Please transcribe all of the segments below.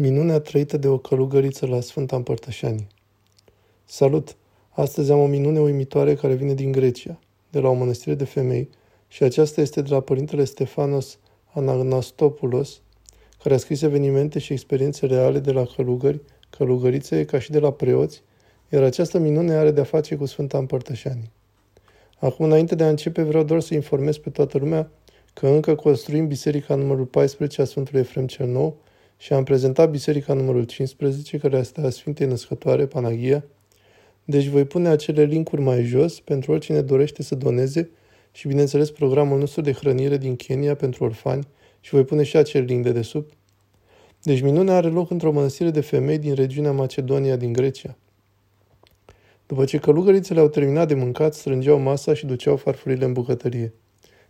Minunea trăită de o călugăriță la Sfânta Împărtășanie. Salut! Astăzi am o minune uimitoare care vine din Grecia, de la o mănăstire de femei, și aceasta este de la Părintele Stefanos Anastopoulos, care a scris evenimente și experiențe reale de la călugări, călugărițe, ca și de la preoți, iar această minune are de-a face cu Sfânta Împărtășanie. Acum, înainte de a începe, vreau doar să informez pe toată lumea că încă construim biserica numărul 14 a Sfântului Efrem cel Nou, și am prezentat biserica numărul 15, care este a Sfintei Născătoare, Panagia. Deci voi pune acele linkuri mai jos pentru oricine dorește să doneze și, bineînțeles, programul nostru de hrănire din Kenya pentru orfani și voi pune și acel link de desubt. Deci minunea are loc într-o mănăstire de femei din regiunea Macedonia din Grecia. După ce călugărițele au terminat de mâncat, strângeau masa și duceau farfurile în bucătărie.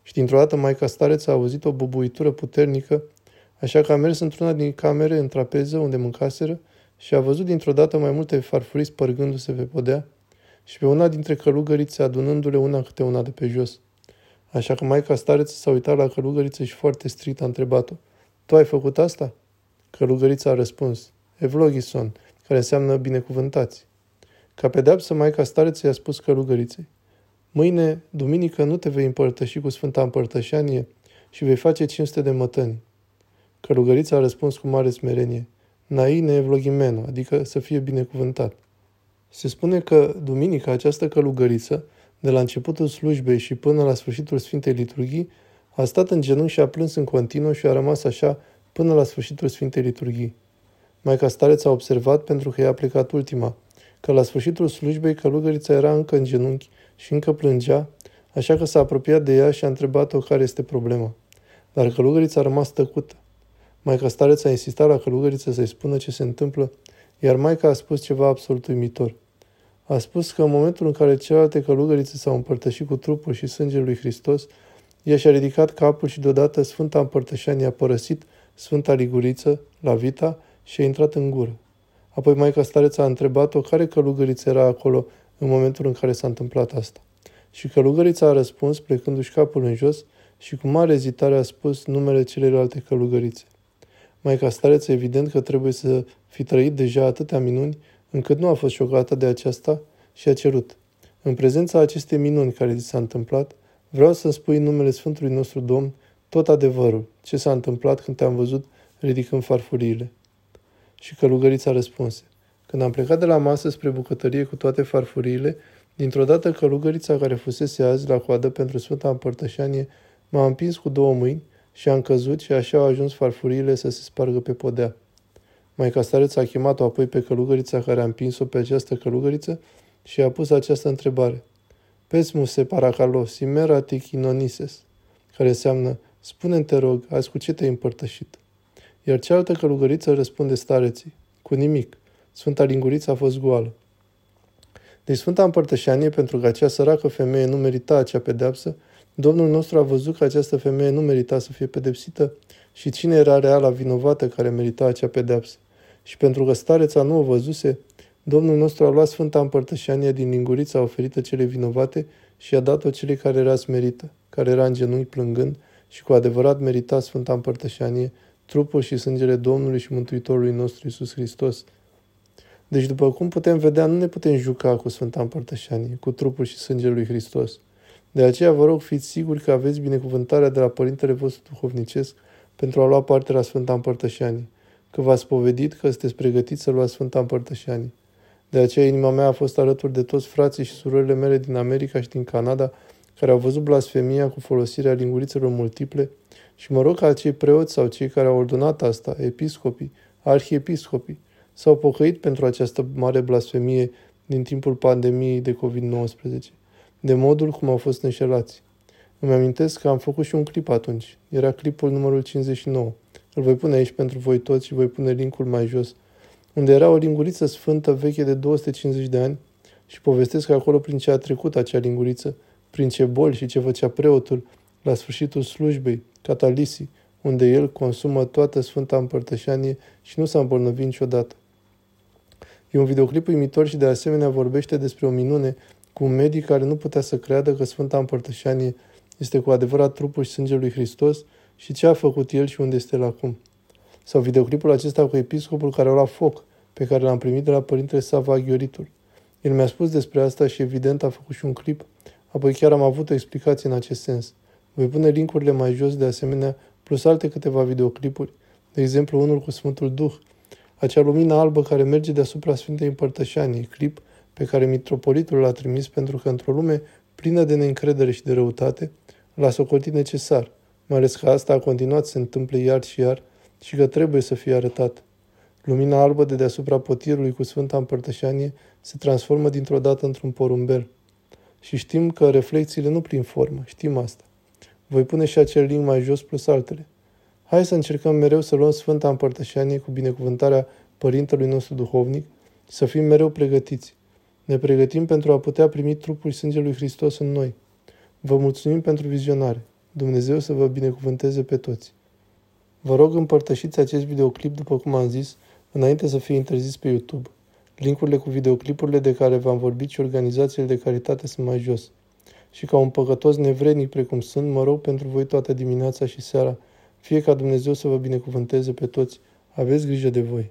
Și dintr-o dată Maica Stareț a auzit o bubuitură puternică Așa că a mers într-una din camere, în trapeză, unde mâncaseră, și a văzut dintr-o dată mai multe farfurii spărgându-se pe podea și pe una dintre călugărițe adunându-le una câte una de pe jos. Așa că maica stareță s-a uitat la călugăriță și foarte strict a întrebat-o. Tu ai făcut asta? Călugărița a răspuns. Evlogison, care înseamnă binecuvântați. Ca pedeapsă, maica stareță i-a spus călugăriței. Mâine, duminică, nu te vei împărtăși cu Sfânta Împărtășanie și vei face 500 de mătăni. Călugărița a răspuns cu mare smerenie, Naine evlogimeno, adică să fie binecuvântat. Se spune că duminica această călugăriță, de la începutul slujbei și până la sfârșitul Sfintei Liturghii, a stat în genunchi și a plâns în continuu și a rămas așa până la sfârșitul Sfintei Liturghii. Maica Stareț a observat, pentru că i-a plecat ultima, că la sfârșitul slujbei călugărița era încă în genunchi și încă plângea, așa că s-a apropiat de ea și a întrebat-o care este problema. Dar călugărița a rămas tăcută. Maica stareță a insistat la călugăriță să-i spună ce se întâmplă, iar Maica a spus ceva absolut uimitor. A spus că în momentul în care celelalte călugărițe s-au împărtășit cu trupul și sângele lui Hristos, ea și-a ridicat capul și deodată Sfânta Împărtășanie a părăsit Sfânta Liguriță la Vita și a intrat în gură. Apoi Maica Stareță a întrebat-o care călugăriță era acolo în momentul în care s-a întâmplat asta. Și călugărița a răspuns, plecându-și capul în jos, și cu mare ezitare a spus numele celelalte călugărițe. Maica stareță evident că trebuie să fi trăit deja atâtea minuni, încât nu a fost șocată de aceasta și a cerut. În prezența acestei minuni care ți s-a întâmplat, vreau să spui în numele Sfântului nostru Domn tot adevărul, ce s-a întâmplat când te-am văzut ridicând farfuriile. Și călugărița răspunse. Când am plecat de la masă spre bucătărie cu toate farfuriile, dintr-o dată călugărița care fusese azi la coadă pentru Sfânta Împărtășanie m-a împins cu două mâini și am căzut și așa au ajuns farfuriile să se spargă pe podea. Maica stareță a chemat-o apoi pe călugărița care a împins-o pe această călugăriță și a pus această întrebare. Pesmus se paracalos, imera tichinonises, care înseamnă, spune te rog, azi cu ce te-ai împărtășit? Iar cealaltă călugăriță răspunde stareții, cu nimic, Sfânta Linguriță a fost goală. Deci Sfânta Împărtășanie, pentru că acea săracă femeie nu merita acea pedeapsă, Domnul nostru a văzut că această femeie nu merita să fie pedepsită și cine era reala vinovată care merita acea pedeapsă. Și pentru că stareța nu o văzuse, Domnul nostru a luat Sfânta Împărtășanie din lingurița oferită cele vinovate și a dat-o celei care era smerită, care era în genunchi plângând și cu adevărat merita Sfânta Împărtășanie, trupul și sângele Domnului și Mântuitorului nostru Isus Hristos. Deci, după cum putem vedea, nu ne putem juca cu Sfânta Împărtășanie, cu trupul și sângele lui Hristos. De aceea vă rog, fiți siguri că aveți binecuvântarea de la Părintele vostru duhovnicesc pentru a lua parte la Sfânta Împărtășanie, că v-ați povedit că sunteți pregătiți să luați Sfânta Împărtășanie. De aceea inima mea a fost alături de toți frații și surorile mele din America și din Canada, care au văzut blasfemia cu folosirea lingurițelor multiple și mă rog ca acei preoți sau cei care au ordonat asta, episcopii, arhiepiscopii, s-au pocăit pentru această mare blasfemie din timpul pandemiei de COVID-19 de modul cum au fost înșelați. Îmi amintesc că am făcut și un clip atunci. Era clipul numărul 59. Îl voi pune aici pentru voi toți și voi pune linkul mai jos, unde era o linguriță sfântă veche de 250 de ani și povestesc acolo prin ce a trecut acea linguriță, prin ce boli și ce făcea preotul la sfârșitul slujbei, catalisi, unde el consumă toată Sfânta Împărtășanie și nu s-a îmbolnăvit niciodată. E un videoclip uimitor și de asemenea vorbește despre o minune cu un medic care nu putea să creadă că Sfânta Împărtășanie este cu adevărat trupul și sângele lui Hristos și ce a făcut el și unde este el acum. Sau videoclipul acesta cu episcopul care o la foc, pe care l-am primit de la părintele Sava Ghioritul. El mi-a spus despre asta și evident a făcut și un clip, apoi chiar am avut o explicație în acest sens. Voi pune linkurile mai jos de asemenea, plus alte câteva videoclipuri, de exemplu unul cu Sfântul Duh, acea lumină albă care merge deasupra Sfintei Împărtășanii, clip pe care mitropolitul l-a trimis pentru că într-o lume plină de neîncredere și de răutate, l-a socotit necesar, mai ales că asta a continuat să se întâmple iar și iar și că trebuie să fie arătat. Lumina albă de deasupra potirului cu Sfânta Împărtășanie se transformă dintr-o dată într-un porumbel. Și știm că reflexiile nu prin formă, știm asta. Voi pune și acel link mai jos plus altele. Hai să încercăm mereu să luăm Sfânta Împărtășanie cu binecuvântarea Părintelui nostru duhovnic și să fim mereu pregătiți. Ne pregătim pentru a putea primi trupul și sângele lui Hristos în noi. Vă mulțumim pentru vizionare. Dumnezeu să vă binecuvânteze pe toți. Vă rog împărtășiți acest videoclip, după cum am zis, înainte să fie interzis pe YouTube. Linkurile cu videoclipurile de care v-am vorbit și organizațiile de caritate sunt mai jos. Și ca un păcătos nevrednic precum sunt, mă rog pentru voi toată dimineața și seara, fie ca Dumnezeu să vă binecuvânteze pe toți. Aveți grijă de voi.